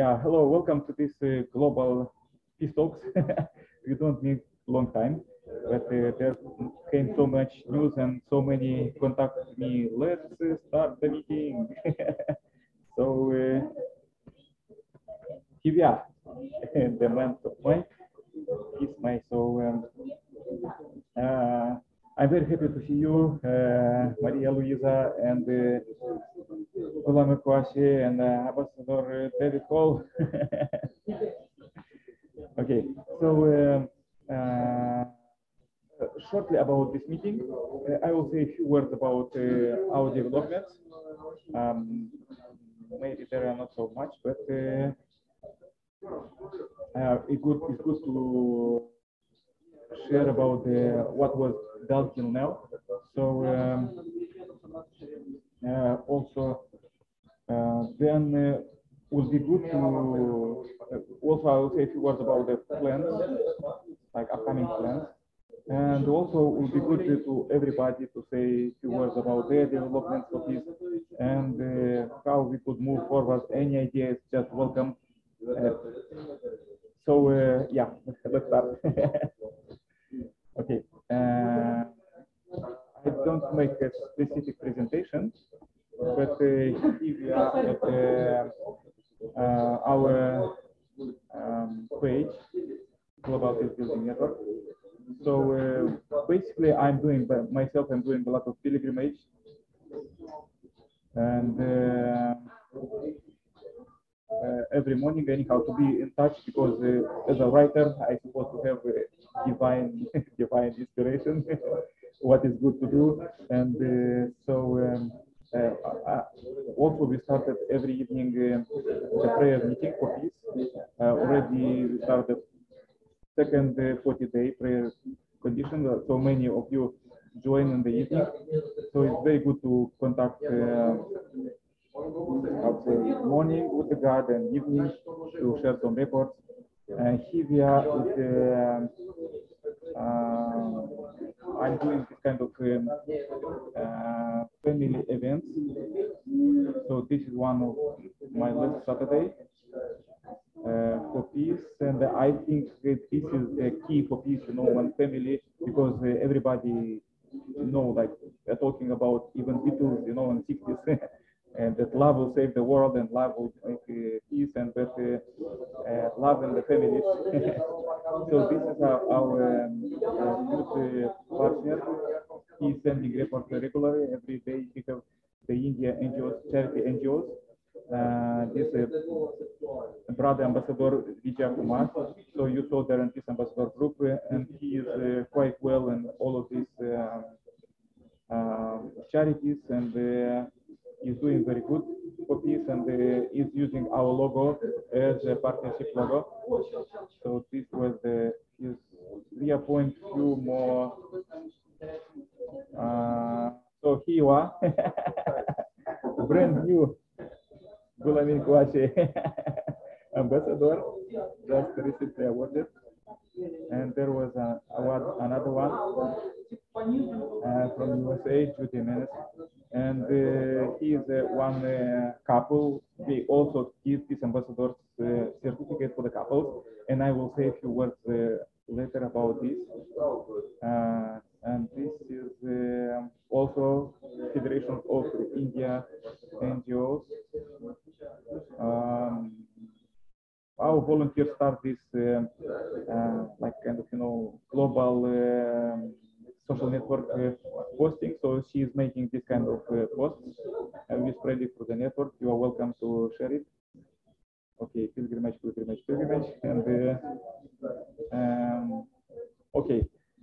Yeah, hello, welcome to this uh, global peace talks. we don't need long time, but uh, there came so much news and so many contacted me. Let's uh, start the meeting. so uh, here we are, the month of May. It's May, so um, uh, I'm very happy to see you, uh, Maria Luisa and uh, Kwashi and uh, Ambassador David Hall. okay, so um, uh, shortly about this meeting, uh, I will say a few words about uh, our developments. Um, maybe there are not so much, but uh, uh, it good, it's good to share about uh, what was done till now. So um, uh, also uh, then would be good to also I will say a few words about the plans, like upcoming plans. And also it would be good to, to everybody to say a few words about their development of this and uh, how we could move forward. Any ideas, just welcome. Uh, so uh, yeah, let's start. okay. Uh, I don't make a specific presentation, but uh, here we are at uh, uh, our um, page, Global Peace Building Network. So uh, basically, I'm doing by myself. I'm doing a lot of pilgrimage, and uh, every morning, anyhow, to be in touch because as a writer, I supposed to have divine, divine inspiration, what is good to do, and uh, so. Um, uh, uh, also, we started every evening uh, the prayer meeting for peace. Uh, already we started second uh, 40 day prayer condition. Uh, so many of you join in the evening. So it's very good to contact morning with the guard and evening to share some reports. And here we are with the, uh, I'm doing this kind of um, uh, family events. So this is one of my last Saturday uh, for peace, and I think that this is the key for peace, you know, one family, because uh, everybody know, like they're talking about even Beatles, you know, in 60s, and that love will save the world and love will make uh, peace and better uh, love in the families. so this is our, our um, good uh, partner. He's sending reports regularly every day because the India NGOs, charity NGOs. Uh, this uh, brother ambassador Vijay Kumar. So you saw in this ambassador group, uh, and he is uh, quite well in all of these uh, charities, and is doing very good for peace, and uh, is using our logo as a partnership logo. So this was the his three point few more. Uh, so here you are, brand new Gulamin ambassador, just recently awarded. And there was a, award, another one uh, from USA, Judy Menes. And uh, he is uh, one uh, couple. They also give this ambassador's uh, certificate for the couples. And I will say a few words uh, later about this. And this is also Federation of India NGOs. Um, our volunteers start this uh, uh, like kind of you know global um social network uh, posting. So she is making this kind of uh, posts and we spread it through the network. You are welcome to share it. Okay, pilgrimage, pilgrimage, pilgrimage, and uh, um, okay.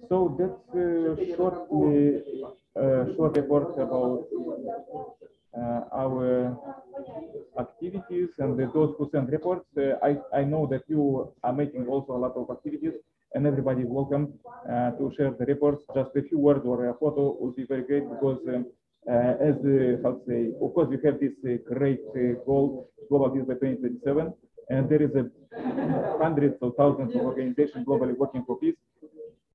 So that's uh, shortly uh, short report about uh, our activities and the, those who send reports. Uh, I, I know that you are making also a lot of activities and everybody welcome uh, to share the reports. Just a few words or a photo would be very great because um, uh, as uh, how to say, of course, we have this uh, great uh, goal, Global Peace by 2027, and there is a hundreds of thousands of organizations globally working for peace.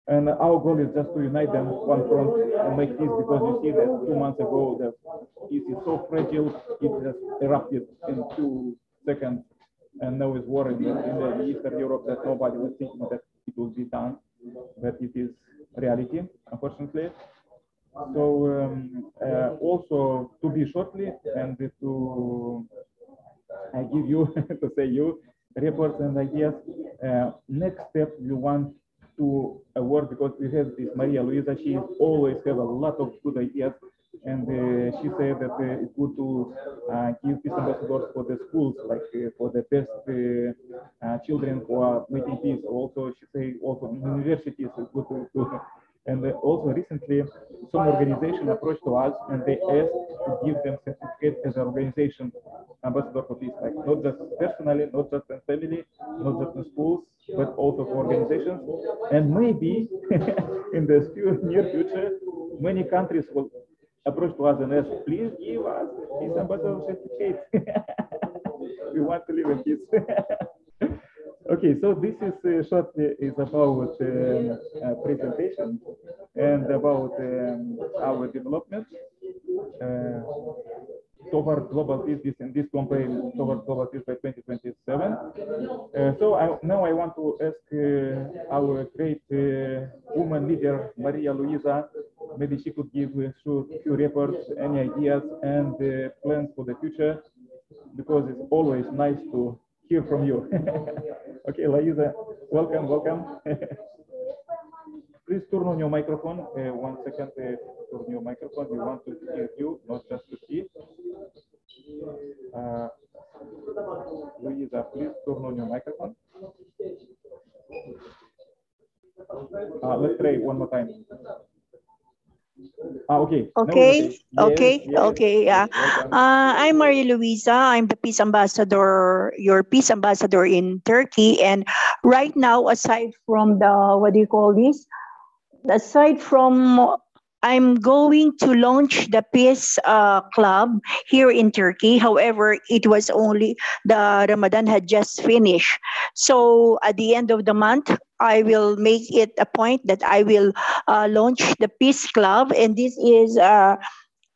And our goal is just to unite them one front and make peace because you see that two months ago the peace is so fragile, it just erupted in two seconds. and now is war in, the, in Eastern Europe that nobody was thinking that it will be done, but it is reality, unfortunately. So um, uh, also to be shortly and to I give you to say you reports and ideas. Uh, next step we want to award because we have this Maria Luisa. She always have a lot of good ideas and uh, she said that uh, it's good to uh, give peace ambassadors for the schools, like uh, for the best uh, uh, children who are making peace. Also, she say also universities is good to, to and uh, also recently, some organization approached to us and they asked to give them certificate as an organization ambassador for peace, like not just personally, not just in family, not just in schools, but also for organizations. And maybe in the near future, many countries will approach to us and ask, please give us peace ambassador certificate. we want to live in peace. Okay, so this is uh, short is about um, uh, presentation and about um, our development uh, toward global this in this campaign toward global peace by 2027. Uh, so I, now I want to ask uh, our great uh, woman leader Maria Luisa, maybe she could give a few reports, any ideas and plans for the future, because it's always nice to hear from you. okay, Laiza, welcome, welcome. Please turn on your microphone. Uh, one second, uh, turn your microphone. We want to hear you, not just to see. Uh, Luisa, please turn on your microphone. Uh, let's try one more time. Ah, okay. Okay. Yes, okay. Yes. Okay. Yeah. Uh, I'm Maria Luisa. I'm the peace ambassador, your peace ambassador in Turkey. And right now, aside from the, what do you call this? Aside from I'm going to launch the Peace uh, Club here in Turkey. However, it was only the Ramadan had just finished. So at the end of the month, I will make it a point that I will uh, launch the Peace Club. And this is uh,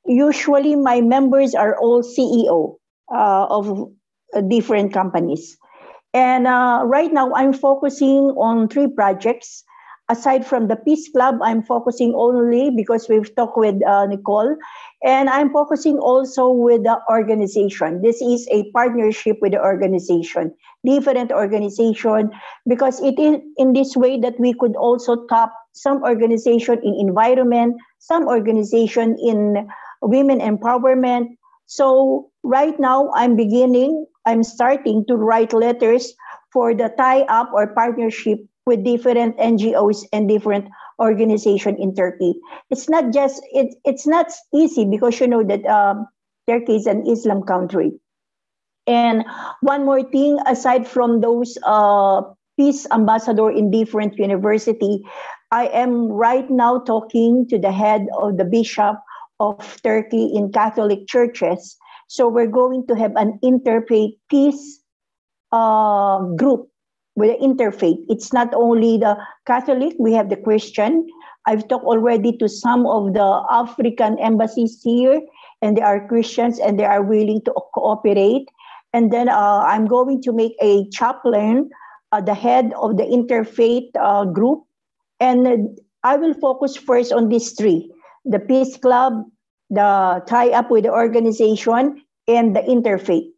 usually my members are all CEO uh, of different companies. And uh, right now, I'm focusing on three projects aside from the Peace Club, I'm focusing only because we've talked with uh, Nicole, and I'm focusing also with the organization. This is a partnership with the organization, different organization, because it is in this way that we could also tap some organization in environment, some organization in women empowerment. So right now, I'm beginning, I'm starting to write letters for the tie-up or partnership with different NGOs and different organization in Turkey. It's not just it, it's not easy because you know that um, Turkey is an Islam country. And one more thing, aside from those uh, peace ambassador in different university, I am right now talking to the head of the bishop of Turkey in Catholic churches. So we're going to have an interfaith peace uh, group with the interfaith. It's not only the Catholic, we have the Christian. I've talked already to some of the African embassies here, and they are Christians and they are willing to cooperate. And then uh, I'm going to make a chaplain, uh, the head of the interfaith uh, group. And I will focus first on these three the Peace Club, the tie up with the organization, and the interfaith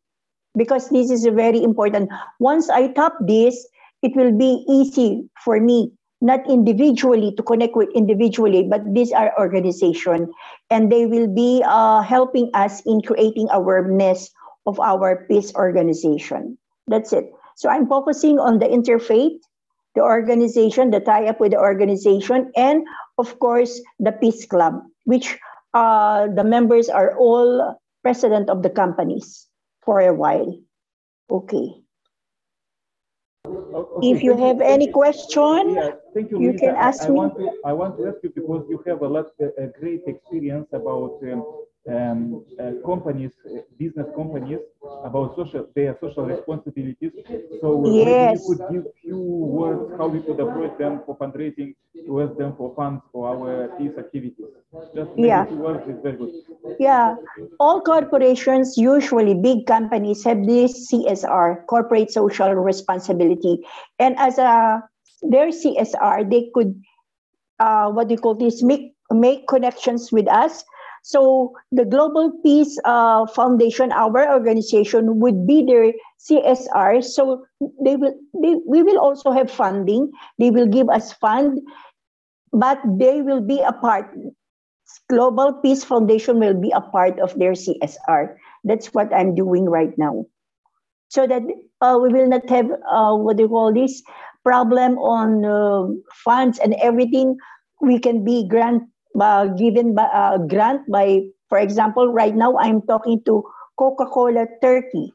because this is very important. Once I tap this, it will be easy for me, not individually to connect with individually, but these are organization, and they will be uh, helping us in creating awareness of our peace organization. That's it. So I'm focusing on the interfaith, the organization, the tie-up with the organization, and of course the Peace Club, which uh, the members are all president of the companies for a while. Okay. okay. If you have any question, yeah, thank you, you can ask I, me. Want to, I want to ask you because you have a lot, a great experience about um, um, uh, companies, uh, business companies, about social their social responsibilities. So Yes. maybe you could give few words how we could approach them for fundraising, to ask them for funds for our peace activities. Just Yeah. few words is very good. Yeah, all corporations, usually big companies, have this CSR, corporate social responsibility. And as a their CSR, they could, uh, what do you call this, make make connections with us. So the Global Peace uh, Foundation, our organization, would be their CSR. So they will, they, we will also have funding. They will give us fund, but they will be a part Global Peace Foundation will be a part of their CSR. That's what I'm doing right now. So that uh, we will not have, uh, what do you call this, problem on uh, funds and everything. We can be grant, uh, given by, uh, grant by, for example, right now I'm talking to Coca-Cola Turkey,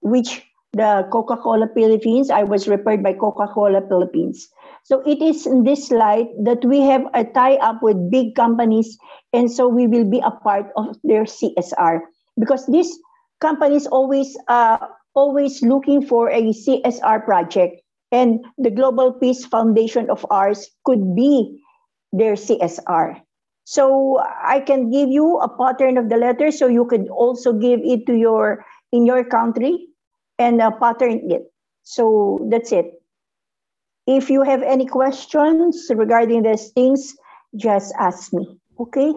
which the Coca-Cola Philippines, I was referred by Coca-Cola Philippines. So it is in this light that we have a tie-up with big companies, and so we will be a part of their CSR because these companies always uh, always looking for a CSR project, and the Global Peace Foundation of ours could be their CSR. So I can give you a pattern of the letter, so you could also give it to your in your country and uh, pattern it. So that's it. If you have any questions regarding these things, just ask me. Okay?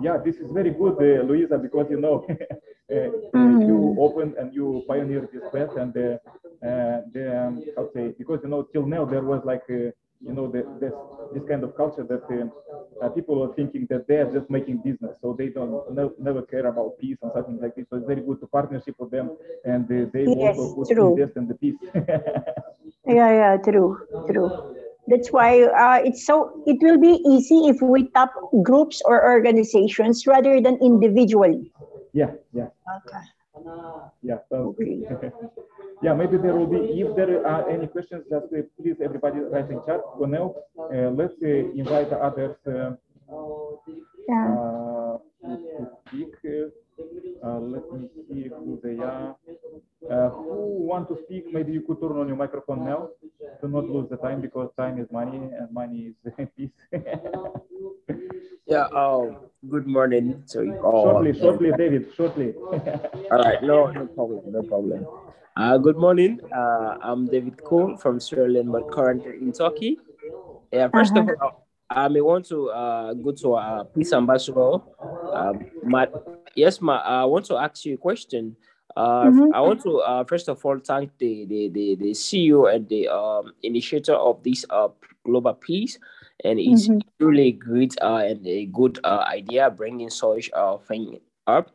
Yeah, this is very good, uh, Luisa, because you know uh, Mhm. you opened and you pioneered this path, and uh, uh, the um, how to say because you know till now there was like uh, you know the, this this kind of culture that uh, uh, people are thinking that they are just making business, so they don't no, never care about peace and something like this. So it's very good to partnership with them, and uh, they Yes, also put true. invest in the peace. Yeah, yeah, true, true. That's why uh, it's so. It will be easy if we tap groups or organizations rather than individually. yeah, yeah. Okay. Yeah, sounds Okay. Yeah, maybe there will be, if there are any questions, just uh, please everybody write in chat. For now, uh, let's uh, invite others uh, Yeah. uh, to, speak. Let me see who they are. Uh, who want to speak? Maybe you could turn on your microphone now to not lose the time because time is money and money is peace. Yeah, um, good morning to you all. shortly, shortly, David, shortly. All right, no, no problem, no problem. Uh, good morning. Uh, I'm David Cole from Sierra Leone, but currently in Turkey. Yeah, 1st of all, I may want to uh, go to uh, Peace Ambassador. Um, ma- yes, ma, I want to ask you a question. Uh, Mhm. I want to uh, first of all thank the the, the, the CEO and the um, initiator of this uh, global peace, and it's Mhm. really great uh, and a good uh, idea bringing such uh, thing up.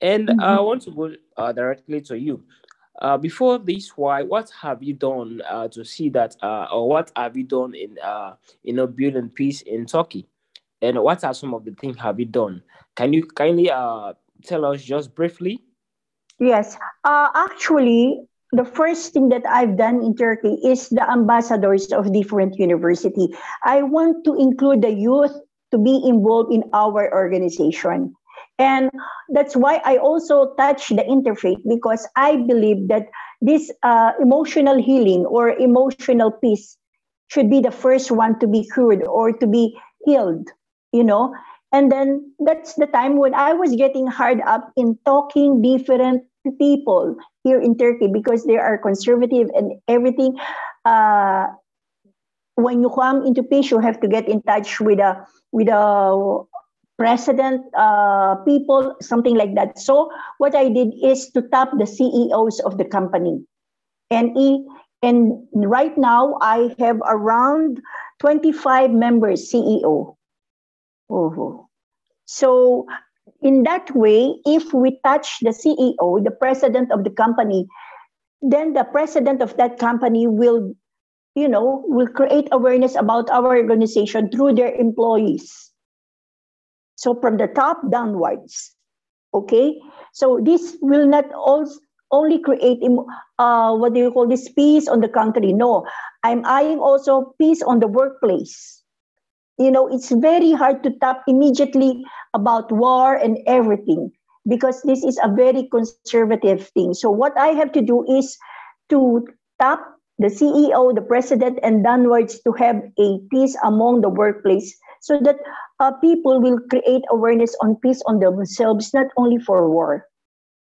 And Mhm. I want to go uh, directly to you. Uh, before this, why? What have you done uh, to see that, uh, or what have you done in uh, you know building peace in Turkey? And what are some of the things have you done? Can you kindly uh, tell us just briefly? Yes. Uh, actually, the first thing that I've done in Turkey is the ambassadors of different university. I want to include the youth to be involved in our organization. And that's why I also touch the interfaith because I believe that this uh, emotional healing or emotional peace should be the first one to be cured or to be healed, you know. And then that's the time when I was getting hard up in talking different people here in Turkey because they are conservative and everything. Uh, when you come into peace, you have to get in touch with a with a president uh, people, something like that. So what I did is to tap the CEOs of the company, and and right now I have around twenty five members CEO. Oh. So in that way, if we touch the CEO, the president of the company, then the president of that company will, you know, will create awareness about our organization through their employees. So from the top downwards, okay. So this will not also only create uh, what do you call this peace on the country. No, I'm eyeing also peace on the workplace you know, it's very hard to tap immediately about war and everything because this is a very conservative thing. So what I have to do is to tap the CEO, the president, and downwards to have a peace among the workplace so that uh, people will create awareness on peace on themselves, not only for war.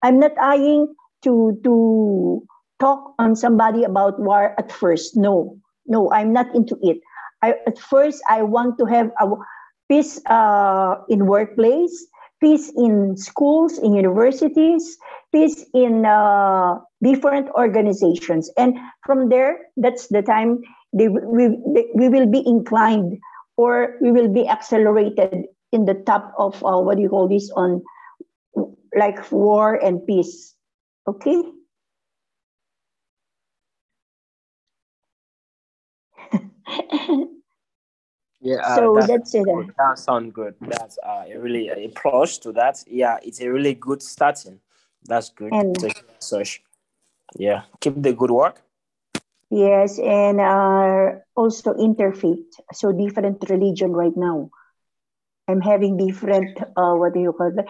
I'm not eyeing to, to talk on somebody about war at first. No, no, I'm not into it. I, at first, I want to have a peace uh, in workplace, peace in schools, in universities, peace in uh, different organizations. And from there, that's the time they, we, they, we will be inclined or we will be accelerated in the top of uh, what do you call this on like war and peace. Okay? Yeah, uh, so that's, that's it. good. That sounds good. That's uh, a really a plus to that. Yeah, it's a really good starting. That's good. And- Such. Yeah, keep the good work. Yes, and uh, also interfaith. So different religion right now. I'm having different. Uh, what do you call it?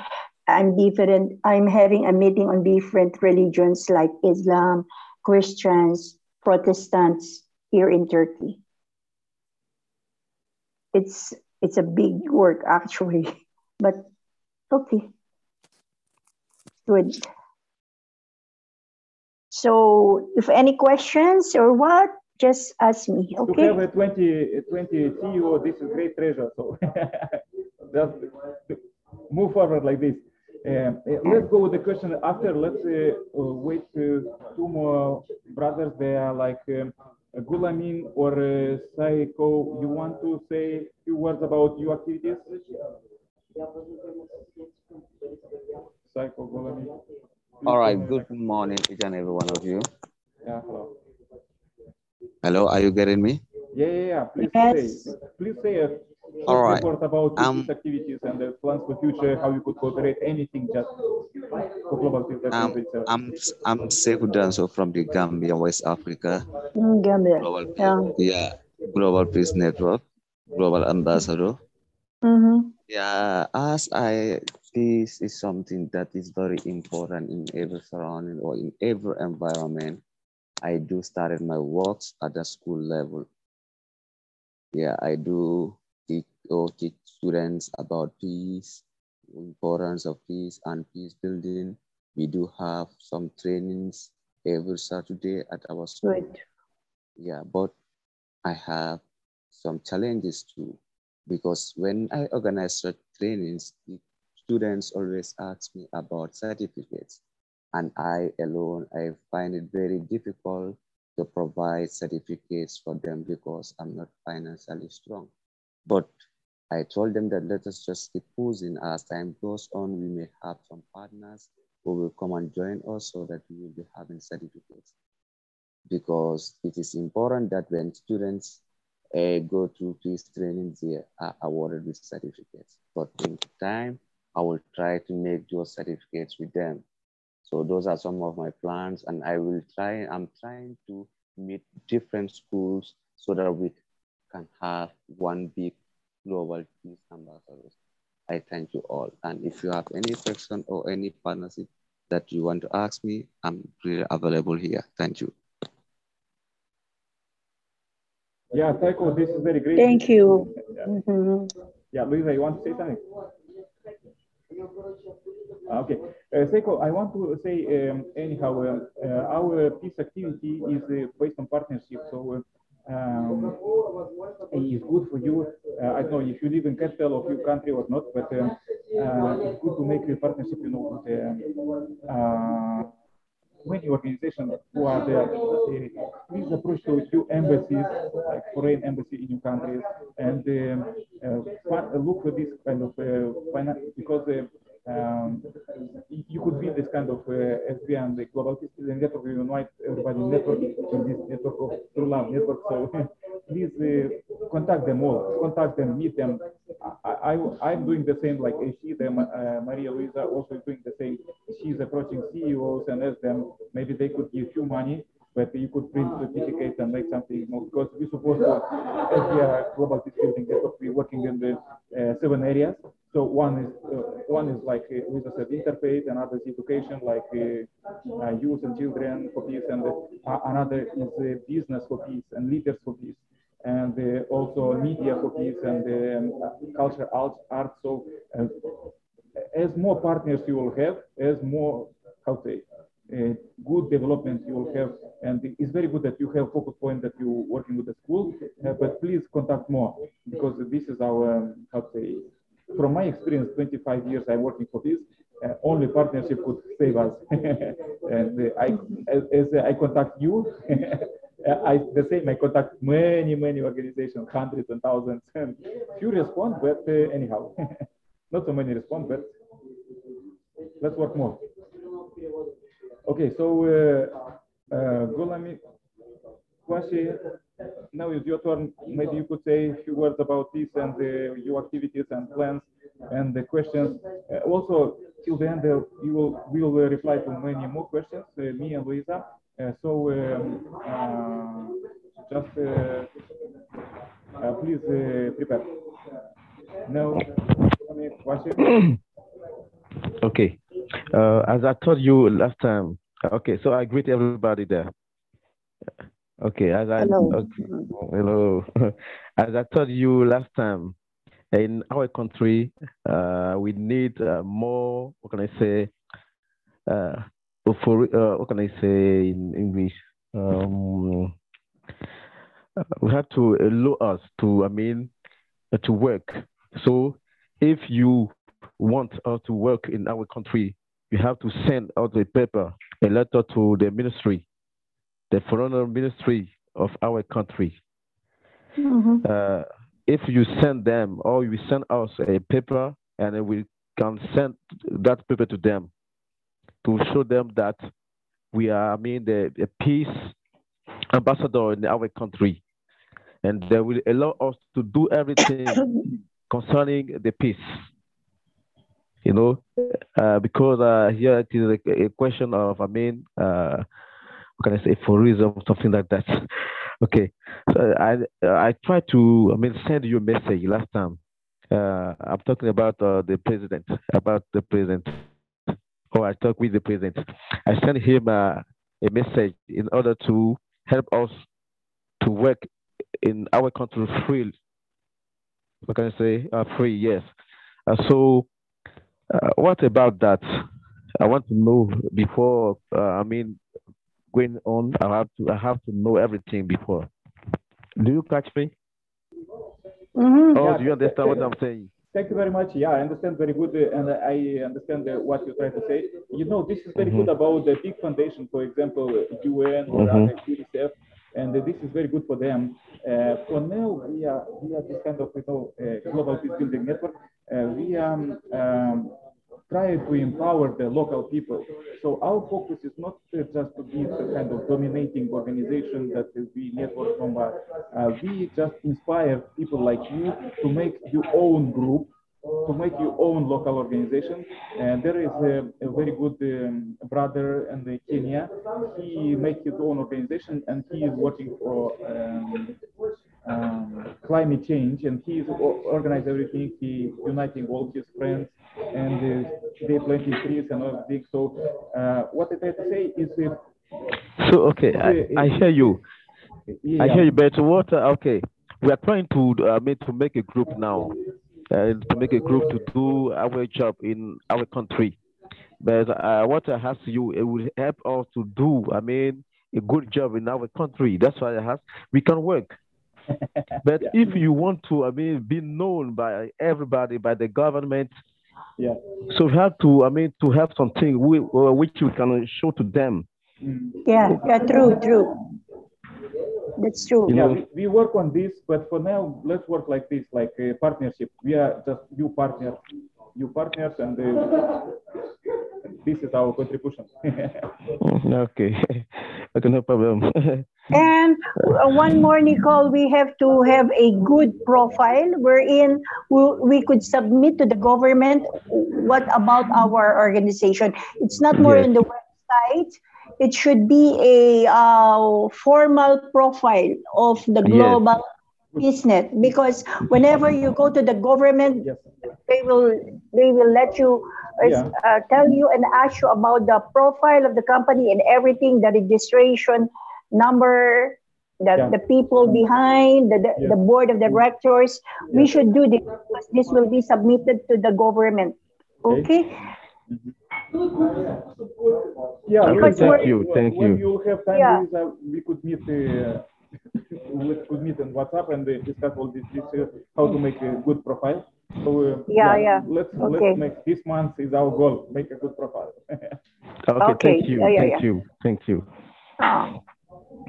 I'm different. I'm having a meeting on different religions like Islam, Christians, Protestants here in Turkey. It's it's a big work actually, but okay, good. So if any questions or what, just ask me, To okay? have a 20, 20 CEO, this is great treasure. So just move forward like this. Um, uh, let's go with the question after. Let's uh, wait uh, two more brothers. They are like um, Gulamin or uh, Saiko. You want to say a few words about your activities? Saiko, Gulamin. All right, good morning, each and every one of you. Yeah, hello. Hello, are you getting me? Yeah, yeah, yeah. Please Yes. say, please say a short All right. report about Um, these activities and the plans for future, how you could cooperate, anything just for global peace Um. I'm I'm Sekou Danso from the Gambia, West Africa. Mm, Gambia. Global Peace, Yeah. yeah, Global Peace Network, Global Ambassador. Mm-hmm. Yeah, as I this is something that is very important in every surrounding or in every environment. I do started my works at the school level. Yeah, I do teach or teach students about peace, importance of peace and peace building. We do have some trainings every Saturday at our school. Good. Yeah, but I have some challenges too, because when I organize such trainings, the students always ask me about certificates. And I alone, I find it very difficult to provide certificates for them because I'm not financially strong. But I told them that let us just keep pushing as time goes on. We may have some partners who will come and join us so that we will be having certificates because it is important that when students uh, go through these trainings, they are awarded with certificates. But in time, I will try to make those certificates with them. So those are some of my plans, and I will try. I'm trying to meet different schools so that we can have one big global peace ambassadors. I thank you all. And if you have any question or any partnership that you want to ask me, I'm really available here. Thank you. Yeah, Taiko, this is very great. Thank you. Yeah, Mhm. yeah Luisa, you want to say something? Okay, uh, Seiko, I want to say um, anyhow, um, uh, our peace activity is uh, based on partnership, so uh, um, it's good for you. Uh, I don't know if you live in capital of your country or not, but um, uh, it's good to make a partnership, you know, with uh, many organizations who are there. Please approach to few embassies, like foreign embassy in your countries, and um, uh, look for this kind of uh, finance because. Um, you could build this kind of uh, SB and the global citizen network, you invite everybody network in this network of True Love network. So please uh, contact them all, contact them, meet them. I, I, I'm doing the same like she, uh, Maria Luisa also doing the same. She's approaching CEOs and ask them, maybe they could give you money but you could print certificates and make something more because we're supposed to, as we are global peace building we're working in the uh, seven areas. So one is uh, one is like uh, with said interfaith, another is education, like uh, uh, youth and children for peace, and uh, another is uh, business for peace and leaders for peace, and uh, also media for peace and um, culture, arts. art. So as more partners you will have, as more how to say uh, good development you will have. And it's very good that you have focus point that you're working with the school, uh, but please contact more because this is our, um, how to say, from my experience, 25 years I'm working for this, uh, only partnership could save us. and I, as, as I contact you, I, the same, I contact many, many organizations, hundreds and thousands, and few respond, but uh, anyhow, not so many respond, but let's work more. Okay, so uh, uh, now is your turn. Maybe you could say a few words about this and uh, your activities and plans and the questions. Uh, also, till the end, uh, you will we will uh, reply to many more questions, uh, me and Luisa. Uh, so um, just please prepare. Now, Kwashi. Okay. Uh, as I told you last time, okay, so I greet everybody there. Okay, as I Hello. okay, hello. as I told you last time, in our country, uh, we need uh, more. What can I say? Uh, for uh, what can I say in English? Um, uh, we have to allow us to, I mean, uh, to work. So if you want us to work in our country, you have to send out a paper, a letter to the ministry, the foreign ministry of our country. Mhm. Uh, if you send them or you send us a paper and we can send that paper to them to show them that we are, I mean, the, the peace ambassador in our country. And they will allow us to do everything concerning the peace. You know, uh, because uh, here it is a, a question of, I mean, uh, what can I say, for reason, something like that. okay, so I I tried to, I mean, send you a message last time. Uh, I'm talking about uh, the president, about the president. Or I talked with the president. I sent him uh, a message in order to help us to work in our country free. What can I say? Uh, free, yes. Uh, so, uh, what about that? I want to know before. Uh, I mean, going on, I have to. I have to know everything before. Do you catch me? Mhm. Or Yeah, Oh, do you understand what I'm saying? Thank you very much. Yeah, I understand very good, uh, and I understand uh, what you're trying to say. You know, this is very good about the big foundation, for example, UN or Mhm. other UNICEF, and uh, this is very good for them. Uh, for now, we are we are this kind of you know uh, global peace building network. Uh, we um, um, try to empower the local people. So our focus is not uh, just to be the kind of dominating organization that we network from, but uh, we just inspire people like you to make your own group, to make your own local organization. And there is a, a very good um, brother in Kenya. He makes his own organization and he is working for um, um, climate change and he organized everything. He uniting all his friends and uh, they planting trees and everything. So uh, what I try to say is if So okay, I, I hear you. yeah, I hear you, but what? uh, Okay, we are trying to uh, make to make a group now, uh, to make a group to do our job in our country. But uh, what I ask you, it will help us to do. I mean, a good job in our country. That's why I ask. We can work. But Yeah. if you want to, I mean, be known by everybody, by the government, yeah. so we have to, I mean, to have something we, uh, which we can show to them. Yeah, yeah, true, true. That's true. You Yeah, we, we work on this, but for now, let's work like this, like a partnership. We are just you partners, you partners, and uh, this is our contribution. Okay, okay, no problem. And uh, one more, Nicole, we have to have a good profile wherein we, we could submit to the government what about our organization. It's not more Yes. in the website. it should be a uh, formal profile of the global business because whenever you go to the government, Yes. they will they will let you Yeah. uh, tell you and ask you about the profile of the company and everything, the registration number, the, Yeah. the people behind, the, the, Yeah. the board of directors. We should do this because this will be submitted to the government. Okay. Okay? Yeah, Okay, thank you, thank when you. you have time, Yeah. Luisa, we could meet. Uh, we could meet on WhatsApp and uh, discuss all this, this uh, how to make a good profile. So uh, Yeah, yeah. Let's Okay. let's make this month is our goal. Make a good profile. Okay, Okay, thank you, yeah, yeah, thank yeah. you, thank you. Ah.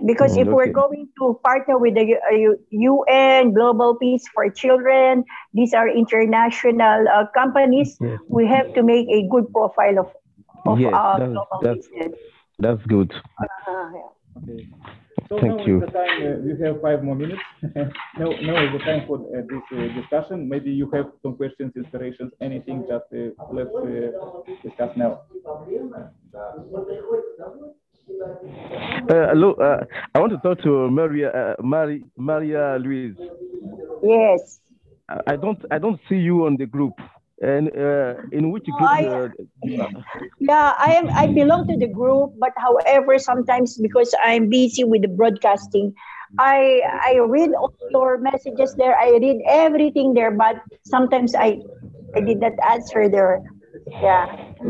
Because Mm, if we're going to partner with the U- uh, U- UN, Global Peace for Children, these are international uh, companies, Yes. we have to make a good profile of, of Yes, our that's- global that's- business. That's good. Uh, yeah. Okay. So Thank now you. is the time. Uh, we have five more minutes. now, now is the time for uh, this uh, discussion. Maybe you have some questions, inspirations, anything. Just uh, let's uh, discuss now. Uh, hello, uh, I want to talk to Maria, uh, Mari, Maria Louise. Yes. I I don't, I don't see you on the group. And uh, in which group? I-. Yeah, I am. I belong to the group, but however, sometimes because I'm busy with the broadcasting, I I read all your messages there. I read everything there, but sometimes I I did not answer there. Yeah,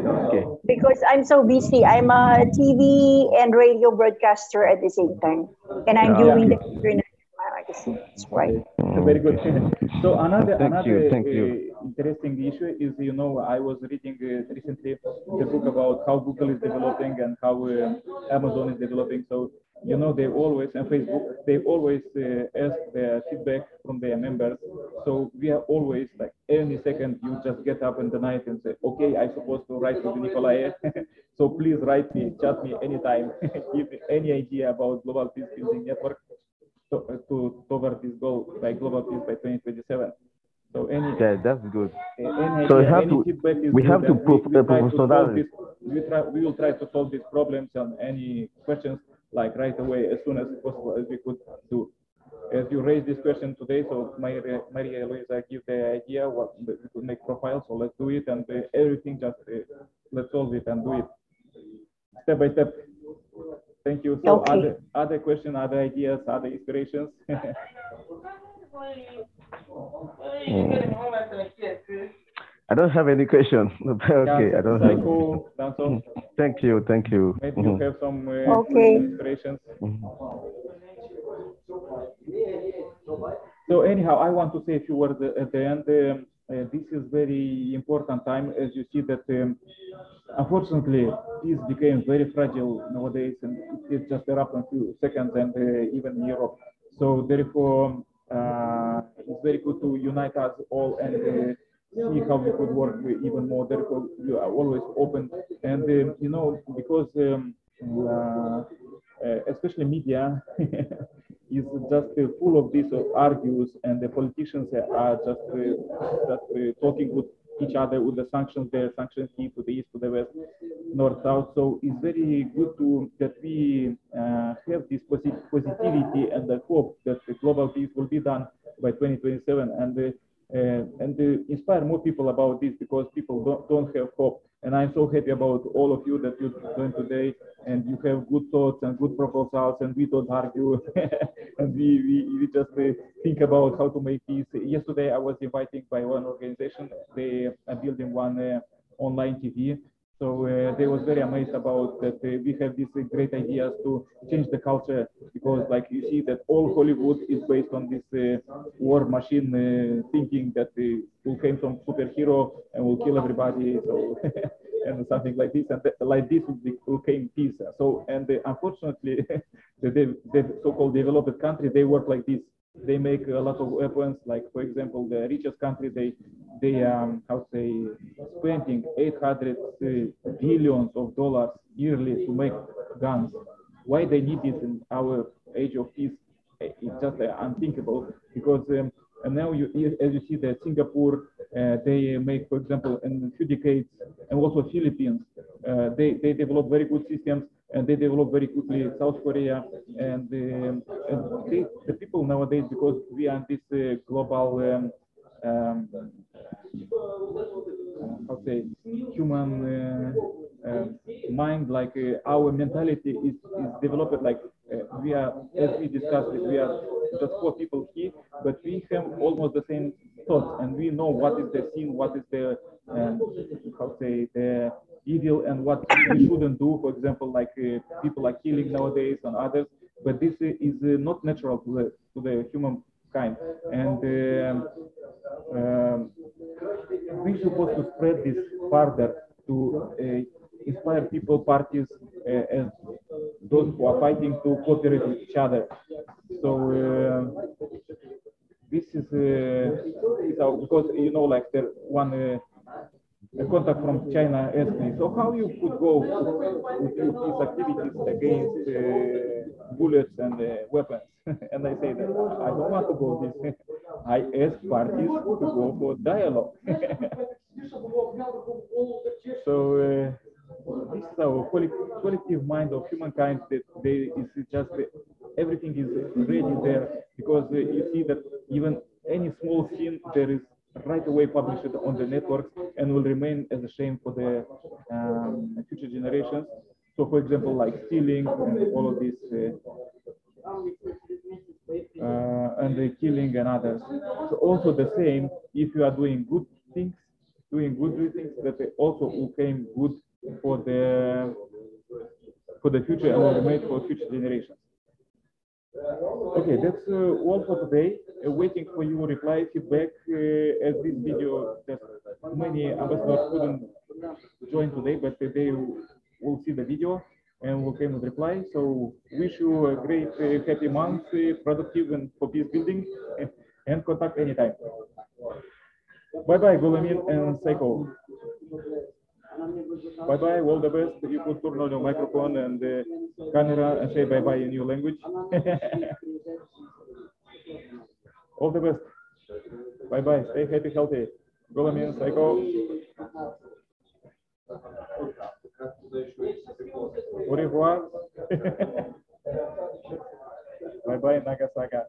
okay. because I'm so busy. I'm a TV and radio broadcaster at the same time, and I'm Ah, doing the international magazine. That's right. Very good. thing. so another Thank another you, thank uh, you. interesting issue is you know I was reading uh, recently the book about how Google is developing and how uh, Amazon is developing. So you know they always and Facebook they always uh, ask their feedback from their members. So we are always like any second you just get up in the night and say okay I'm supposed to write to Nikolai. so please write me, chat me anytime. Give me any idea about global peace building network to, to toward this goal by global peace by 2027. So any Yeah, that's good. any, So we have to- we have to and prov- we, we try to this, we try we will try to solve these problems and any questions like right away as soon as possible as we could do. As you raised this question today, so Maria, Maria Luisa give the idea what we could make profiles, so let's do it and uh, everything just uh, let's solve it and do it step by step. Thank you. So Okay. other other question, other ideas, other inspirations. I don't have any question. okay, I don't have. Saiko, that's all. Thank you, thank you. Maybe you Mhm. have some uh, Okay. inspirations. Mhm. So anyhow, I want to say a few words at the end. Um, uh, this is very important time, as you see that um, unfortunately peace became very fragile nowadays, and it just erupt in few seconds, and uh, even in Europe. So therefore, uh, it's very good to unite us all and uh, see how we could work even more. Therefore, we are always open, and um, you know because. Um, uh, uh, especially media is just uh, full of these uh, argues and the politicians are just uh, just uh, talking with each other with the sanctions there sanctions here to the east to the west north south. So it's very good to that we have this posi- positivity and the hope that the global peace will be done by 2027 and and inspire more people about this because people don't, don't have hope and I'm so happy about all of you that you're doing today and you have good thoughts and good proposals and we don't argue and we, we, we just uh, think about how to make peace. Yesterday I was invited by one organization, they are building one uh, online TV. So uh, they was very amazed about that uh, we have these uh, great ideas to change the culture because like you see that all Hollywood is based on this uh, war machine uh, thinking that uh, who came from superhero and will kill everybody. So and something like this, and th- like this will will came peace. So, and uh, unfortunately, the, the, the so-called developed country, they work like this. They make a lot of weapons. Like for example, the richest country, they they um how to say spending 800 uh, of dollars yearly to make guns. Why they need it in our age of peace? eh, It's just uh, unthinkable because. Um, and now you, you- as you see that Singapore, uh, they make, for example, in a few decades, and also Philippines, uh, they, they develop very good systems and they develop very quickly. South Korea and, um, and they, the people nowadays, because we are this uh, global um, um, how say human uh, uh, mind, like uh, our mentality is, is developed like uh, we are, as we discussed, we are just four people here, but we have almost the same thoughts, and we know what is the sin, what is the um, how say the evil, and what we shouldn't do. For example, like uh, people are killing nowadays and others, but this is uh, not natural to the to the human kind, and um, um, we're supposed to spread this further to uh, inspire people, parties, uh, and those who are fighting to cooperate with each other. So uh, this is, uh, because you know, like there one uh, a contact from China asked me, so how you could go with these activities against uh, bullets and uh, weapons? and I say that I don't want to go this. I ask parties to go for dialogue. so uh, our collective mind of humankind that they is just everything is ready there because uh, you see that even any small sin there is right away published on the networks and will remain as a shame for the um, future generations. So, for example, like stealing and all of this, uh, uh, and the killing and others. So also the same, if you are doing good things, doing good things, that also will came good for the for the future and will remain for future generations. Okay, that's uh, all for today. Uh, waiting for your reply, feedback. Uh, as this video, that many ambassadors couldn't join today, but they will see the video and will come with reply. So wish you a great, uh, happy month, uh, productive and for peace building, and contact anytime. Bye bye, Gulamin and Saiko. Bye bye, all the best. You could turn on your microphone and the camera and say bye bye in your language. all the best. Bye bye. Stay happy, healthy. Saiko. Au revoir. bye bye, Nagasaka.